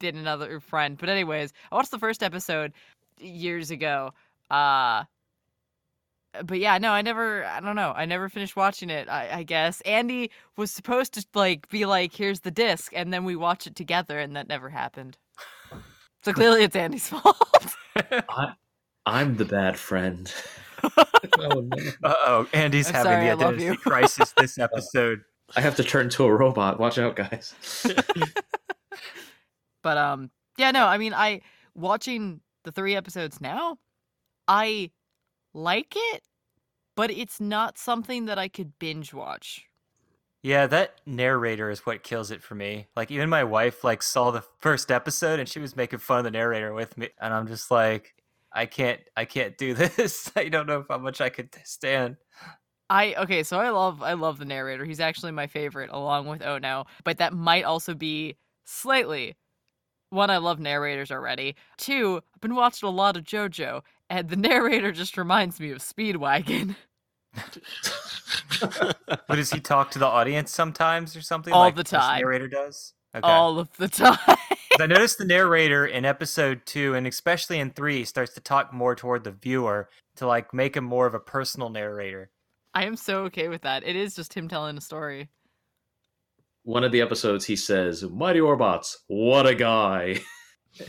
been another friend. But anyways, I watched the first episode years ago. Uh but yeah, no, I never. I don't know. I never finished watching it. I, I guess Andy was supposed to like be like, "Here's the disc," and then we watch it together, and that never happened. So clearly, it's Andy's fault.
I, I'm the bad friend. oh, no.
Uh oh, Andy's
I'm
having
sorry,
the identity crisis this episode.
I have to turn to a robot. Watch out, guys.
But um, yeah, no, I mean, I watching the three episodes now, I like it, but it's not something that I could binge watch.
Yeah, that narrator is what kills it for me. Like even my wife like saw the first episode and she was making fun of the narrator with me, and I'm just like, I can't, I can't do this. I don't know how much I could stand.
I okay, so I love I love the narrator. He's actually my favorite along with Oh No, but that might also be slightly one I love narrators already. Two, I've been watching a lot of JoJo and the narrator just reminds me of Speedwagon
But does he talk to the audience sometimes or something?
All
like
the
this
time.
narrator does. Okay.
all of the time.
I noticed the narrator in episode two and especially in three starts to talk more toward the viewer to like make him more of a personal narrator.
I am so okay with that. It is just him telling a story.
One of the episodes, he says, "Mighty Orbots, what a guy."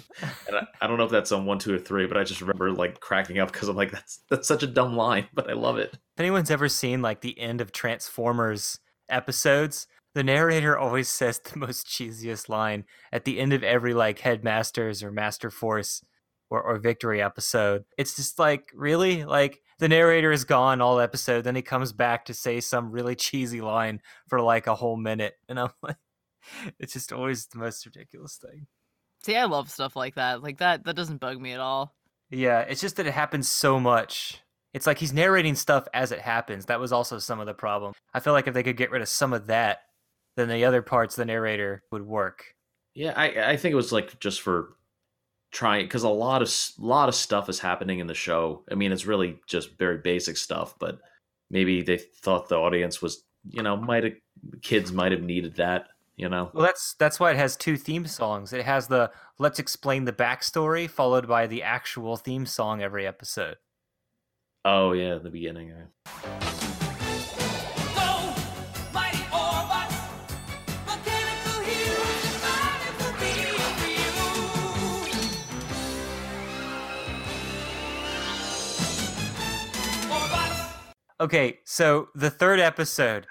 and I, I don't know if that's on one, two, or three, but I just remember like cracking up because I'm like, that's that's such a dumb line, but I love it.
If anyone's ever seen like the end of Transformers episodes, the narrator always says the most cheesiest line at the end of every like Headmasters or Master Force or, or Victory episode. It's just like, really? Like the narrator is gone all episode, then he comes back to say some really cheesy line for like a whole minute. And I'm like, it's just always the most ridiculous thing.
See, I love stuff like that. Like that that doesn't bug me at all.
Yeah, it's just that it happens so much. It's like he's narrating stuff as it happens. That was also some of the problem. I feel like if they could get rid of some of that, then the other parts of the narrator would work.
Yeah, I I think it was like just for trying because a lot of lot of stuff is happening in the show. I mean, it's really just very basic stuff, but maybe they thought the audience was, you know, might have kids might have needed that, you know.
Well, that's that's why it has two theme songs. It has the let's explain the backstory followed by the actual theme song every episode.
Oh yeah, the beginning. yeah.
Okay, so the third episode,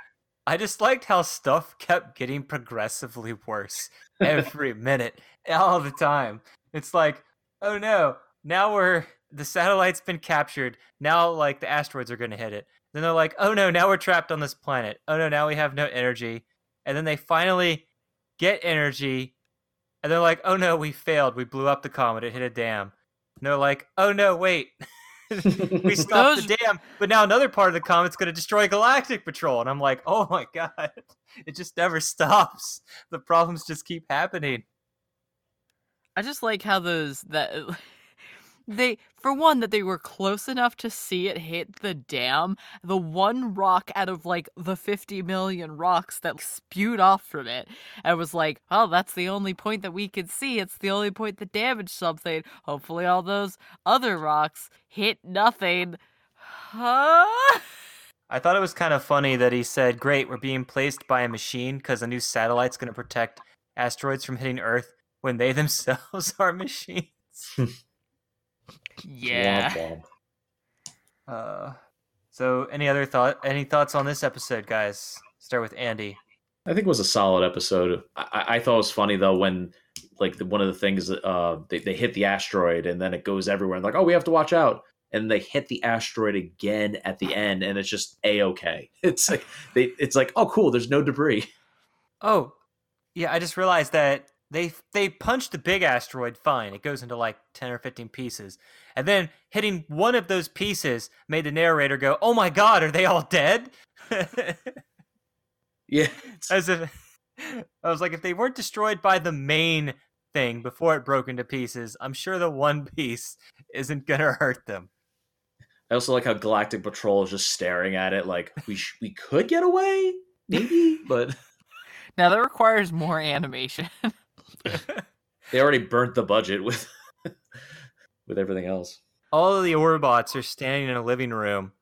I just liked how stuff kept getting progressively worse every minute, all the time. It's like, oh no, now we're the satellite's been captured. Now, like the asteroids are going to hit it. Then they're like, oh no, now we're trapped on this planet. Oh no, now we have no energy. And then they finally get energy, and they're like, oh no, we failed. We blew up the comet. It hit a dam. And they're like, oh no, wait. we stopped
Those-
the dam, but now another part of the comet's going to destroy Galactic Patrol. And I'm like, oh my god, it just never stops. The problems just keep happening.
I just like how those that they for one that they were close enough to see it hit the dam. The one rock out of like the 50 million rocks that spewed off from it. I was like, "Oh, that's the only point that we could see. It's the only point that damaged something. Hopefully all those other rocks hit nothing." Huh?
I thought it was kind of funny that he said, "Great, we're being placed by a machine because a new satellite's going to protect asteroids from hitting Earth when they themselves are machines."
Yeah.
Womp womp.
Uh, so, any other thought? Any thoughts on this episode, guys? Start with Andy.
I think it was a solid episode. I, I- I thought it was funny though when like the, one of the things uh they, they hit the asteroid and then it goes everywhere and like oh we have to watch out and they hit the asteroid again at the end, and it's just a okay. It's like they, it's like oh cool, there's no debris.
Oh, yeah. I just realized that they they punched the big asteroid fine. It goes into like ten or fifteen pieces, and then hitting one of those pieces made the narrator go, "Oh my god, are they all dead?"
Yeah,
As if I was like, if they weren't destroyed by the main thing before it broke into pieces, I'm sure the one piece isn't gonna hurt them.
I also like how Galactic Patrol is just staring at it, like we sh- we could get away, maybe, but
Now that requires more animation.
they already burnt the budget with with everything else.
all of the Orbots are standing in a living room.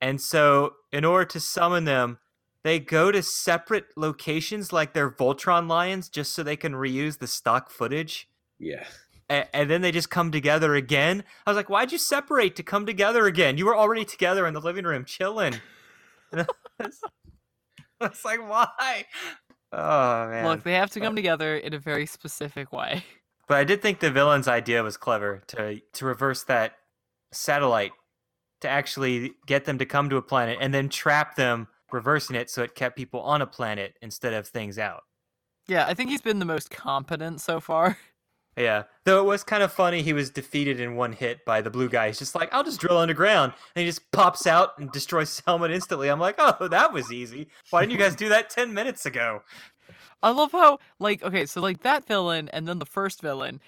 And so, in order to summon them, they go to separate locations like they're Voltron lions just so they can reuse the stock footage.
Yeah,
A- and then they just come together again. I was like, why'd you separate to come together again? You were already together in the living room chilling. And I was, I was like, why? Oh, man.
Look, they have to come together in a very specific way.
But I did think the villain's idea was clever to to reverse that satellite to actually get them to come to a planet and then trap them, reversing it so it kept people on a planet instead of things out.
Yeah, I think he's been the most competent so far.
Yeah. Though it was kind of funny he was defeated in one hit by the blue guy. He's just like, I'll just drill underground. And he just pops out and destroys helmet instantly. I'm like, oh, that was easy. Why didn't you guys do that 10 minutes ago?
I love how like okay, so like that villain and then the first villain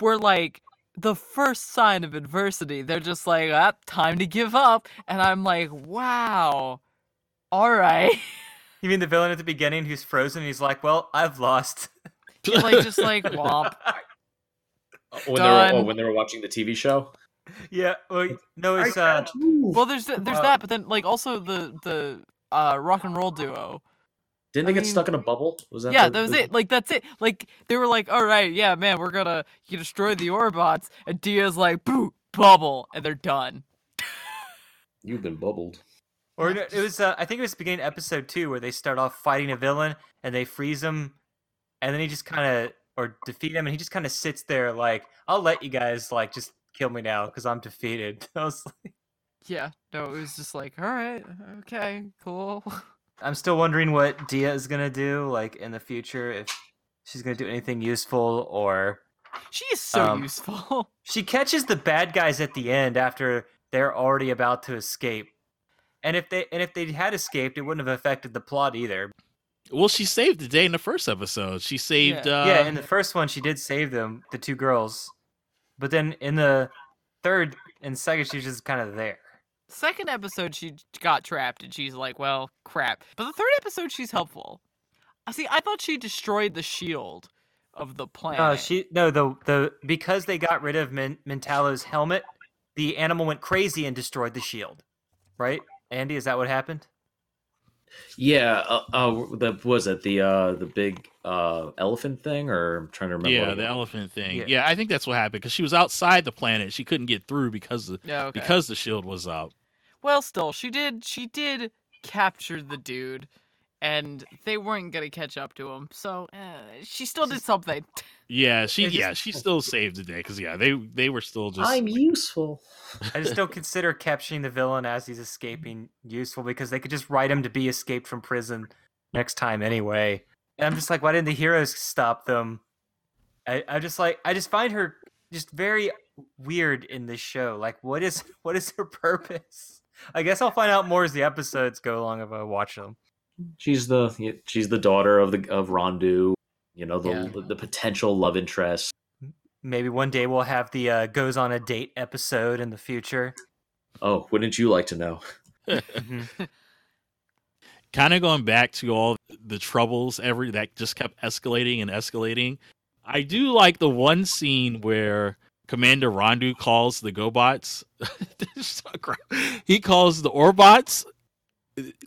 were like the first sign of adversity. They're just like, ah, time to give up. And I'm like, wow. All right.
You mean the villain at the beginning who's frozen? He's like, well, I've lost.
like just like womp.
when they were oh, when they were watching the TV show.
yeah. Well, no, it's, uh,
Well, there's there's
Uh,
that, but then like also the the uh rock and roll duo.
Didn't they
I
get stuck in a bubble? Was that
Yeah,
the-
that was
the-
it. Like that's it. Like they were like, all right, yeah, man, we're gonna you destroy the Orbots, and Dia's like, boo, bubble, and they're done.
You've been bubbled.
Or no, it was, uh, I think it was beginning of episode two where they start off fighting a villain and they freeze him, and then he just kind of or defeat him, and he just kind of sits there like, "I'll let you guys like just kill me now because I'm defeated." I was like,
Yeah, no, it was just like, all right, okay, cool.
I'm still wondering what Dia is gonna do like in the future if she's gonna do anything useful or
She is so
Um,
useful.
she catches the bad guys at the end after they're already about to escape. And if they and if they had escaped, it wouldn't have affected the plot either.
Well, she saved the day in the first episode. She saved.
Yeah.
Uh,
yeah, in the first one, she did save them, the two girls. But then in the third and second, she's just kind of there.
Second episode, she got trapped, and she's like, well, crap. But the third episode, she's helpful. I see. I thought she destroyed the shield of the planet.
No, she no the the because they got rid of Min, Mentalo's helmet, the animal went crazy and destroyed the shield. Right, Andy? Is that what happened?
Yeah, uh, uh the was it the uh the big uh elephant thing or I'm trying to remember.
yeah, the elephant thing.
Yeah.
Yeah. I think that's what happened because she was outside the planet. She couldn't get through because the,
Yeah, okay.
because the shield was up.
Well, still, she did. She did capture the dude, and they weren't gonna catch up to him. So uh, she still did something.
Yeah, she
just-
yeah she still saved the day because yeah they they were still just
I'm useful.
I just don't consider capturing the villain as he's escaping useful because they could just write him to be escaped from prison next time anyway. And I'm just like, why didn't the heroes stop them? I, I just like I just find her just very weird in this show. Like, what is what is her purpose? I guess I'll find out more as the episodes go along if I watch them.
She's the she's the daughter of the of Rondu. You know the
Yeah.
the, the potential love interest.
Maybe one day we'll have the uh, goes on a date episode in the future.
Oh, wouldn't you like to know?
Mhm.
kind of going back to all the troubles every that just kept escalating and escalating. I do like the one scene where Commander Rondu calls the GoBots. he calls the Orbots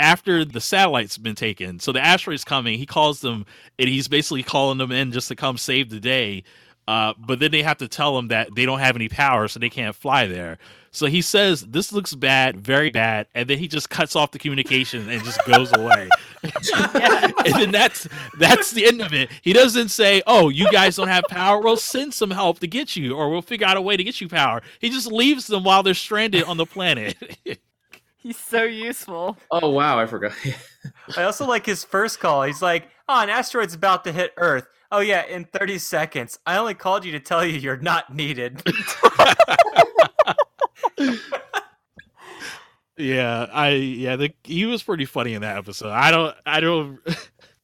after the satellite's been taken. So the asteroid's coming. He calls them, and he's basically calling them in just to come save the day. Uh, but then they have to tell him that they don't have any power, so they can't fly there. So he says, "This looks bad, very bad," and then he just cuts off the communication and just goes away. and then that's that's the end of it. He doesn't say, "Oh, you guys don't have power. We'll send some help to get you, or we'll figure out a way to get you power." He just leaves them while they're stranded on the planet.
He's so useful.
Oh wow, I forgot.
I also like his first call. He's like, "Oh, an asteroid's about to hit Earth. Oh yeah, in 30 seconds. I only called you to tell you you're not needed."
Yeah, I yeah, the, he was pretty funny in that episode. I don't, I don't.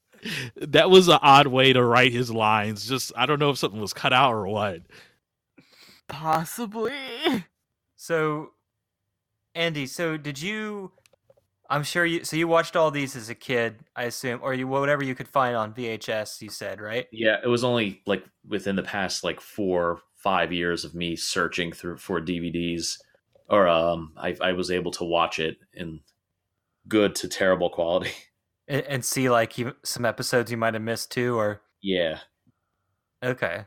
that was an odd way to write his lines. Just I don't know if something was cut out or what.
Possibly.
So, Andy, so did you? I'm sure you. So you watched all these as a kid, I assume, or you whatever you could find on VHS. You said right?
yeah, it was only like within the past like four, five years of me searching through for DVDs, or um, I, I was able to watch it in good to terrible quality.
And, and see like you, some episodes you might have missed too, or
Yeah,
okay.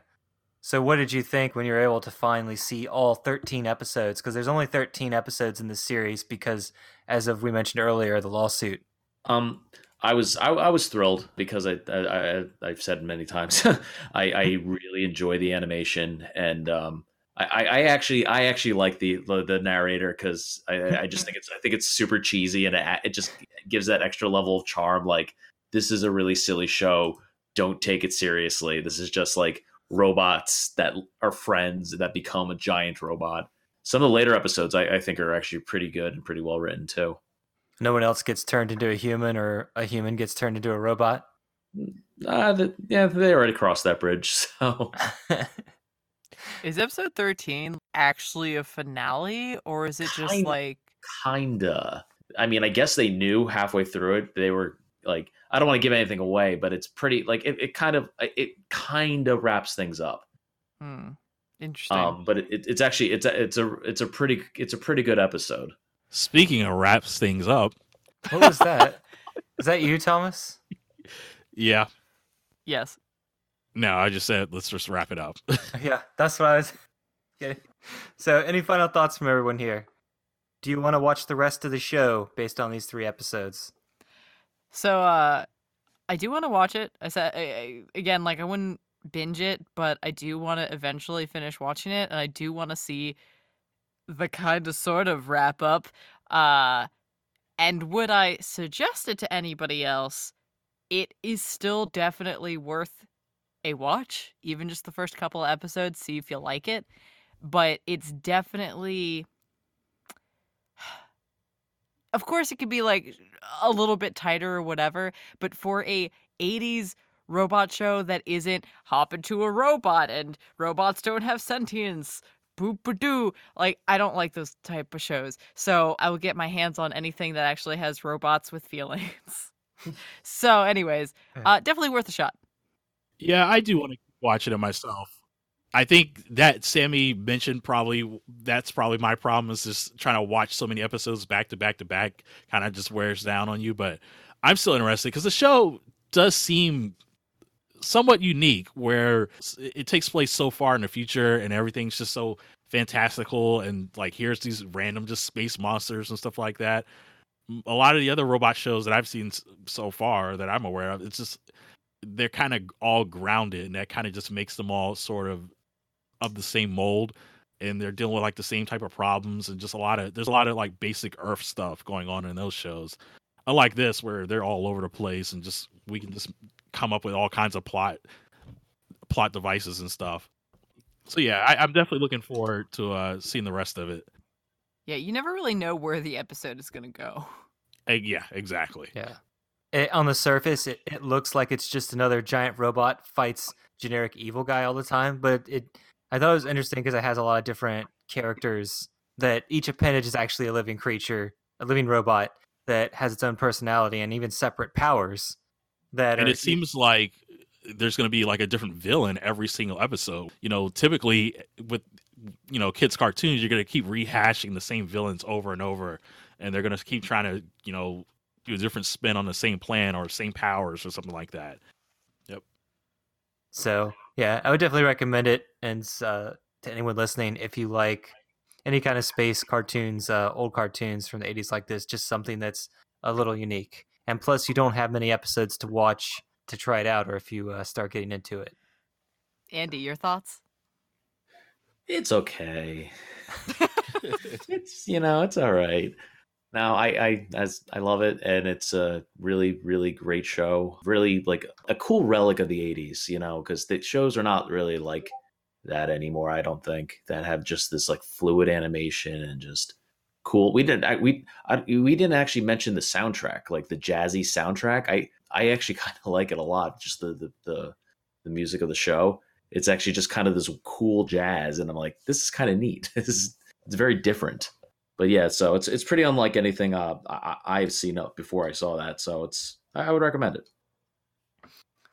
So what did you think when you were able to finally see all 13 episodes? Because there's only 13 episodes in this series because, as of we mentioned earlier, the lawsuit.
Um, I was I, I was thrilled because I, I, I I've said many times I, I really enjoy the animation and um I, I actually I actually like the the, the narrator because I, I just think it's I think it's super cheesy and it, it just gives that extra level of charm like this is a really silly show don't take it seriously this is just like robots that are friends that become a giant robot some of the later episodes I, I think are actually pretty good and pretty well written too
No one else gets turned into a human, or a human gets turned into a robot.
Uh, the, yeah, they already crossed that bridge. So
Is episode 13 actually a finale, or is it just
Kinda.
like.
kinda. I mean, I guess they knew halfway through it. They were like, I don't want to give anything away, but it's pretty like it, it kind of it kind of wraps things up.
Hmm. Interesting.
Um, but it, it, it's actually it's a it's a it's a pretty it's a pretty good episode.
Speaking of wraps things up,
what was that? Is that you, Thomas?
yeah.
yes.
No, I just said let's just wrap it up.
Yeah, that's what I was getting. So, any final thoughts from everyone here? Do you want to watch the rest of the show based on these three episodes?
So, uh, I do want to watch it. I said, I, I, again, like, I wouldn't binge it, but I do want to eventually finish watching it, and I do want to see the kind of sort of wrap up. Uh, and would I suggest it to anybody else? It is still definitely worth a watch, even just the first couple of episodes, see if you like it. But it's definitely. Of course, it could be like a little bit tighter or whatever, but for a 80s robot show that isn't hop into a robot and robots don't have sentience, boop ba doo. Like, I don't like those type of shows. So I will get my hands on anything that actually has robots with feelings. so, anyways, uh, definitely worth a shot.
Yeah, I do want to watch it myself. I think that Sammy mentioned probably that's probably my problem is just trying to watch so many episodes back to back to back kind of just wears down on you. But I'm still interested because the show does seem somewhat unique where it takes place so far in the future and everything's just so fantastical and like here's these random just space monsters and stuff like that. A lot of the other robot shows that I've seen so far that I'm aware of, it's just they're kind of all grounded and that kind of just makes them all sort of of the same mold and they're dealing with like the same type of problems and just a lot of there's a lot of like basic earth stuff going on in those shows unlike this where they're all over the place and just we can just come up with all kinds of plot plot devices and stuff so yeah I, i'm definitely looking forward to uh seeing the rest of it
Yeah, you never really know where the episode is going to go.
Uh, yeah exactly
Yeah. It, on the surface, it, it looks like it's just another giant robot fights generic evil guy all the time, but it I thought it was interesting because it has a lot of different characters that each appendage is actually a living creature, a living robot that has its own personality and even separate powers. That
and it seems like there's going to be like a different villain every single episode you know typically eh, with you know kids cartoons you're going to keep rehashing the same villains over and over and they're going to keep trying to you know do a different spin on the same plan or same powers or something like that Yep.
So Yeah, I would definitely recommend it, and uh, to anyone listening, if you like any kind of space cartoons, uh, old cartoons from the '80s like this, just something that's a little unique. And plus, you don't have many episodes to watch to try it out, or if you uh, start getting into it.
Andy, your thoughts?
It's okay. it's you know it's all right. Now I I as I love it and it's a really really great show. Really like a cool relic of the '80s. You know because the shows are not really like that anymore. I don't think that have just this like fluid animation and just cool. We didn't I, we I, we didn't actually mention the soundtrack like the jazzy soundtrack. I I actually kind of like it a lot. Just the the the, the music of the show it's actually just kind of this cool jazz and i'm like this is kind of neat this is it's very different but yeah so it's it's pretty unlike anything uh, I, i've seen up before i saw that so it's i would recommend it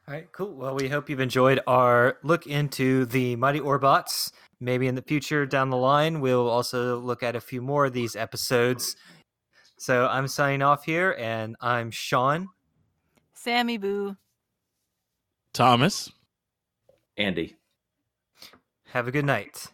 All right, cool. Well, we hope you've enjoyed our look into the Mighty Orbots. Maybe in the future down the line, we'll also look at a few more of these episodes. So I'm signing off here, and I'm Sean.
Sammy Boo.
Thomas.
andy
Have a good night.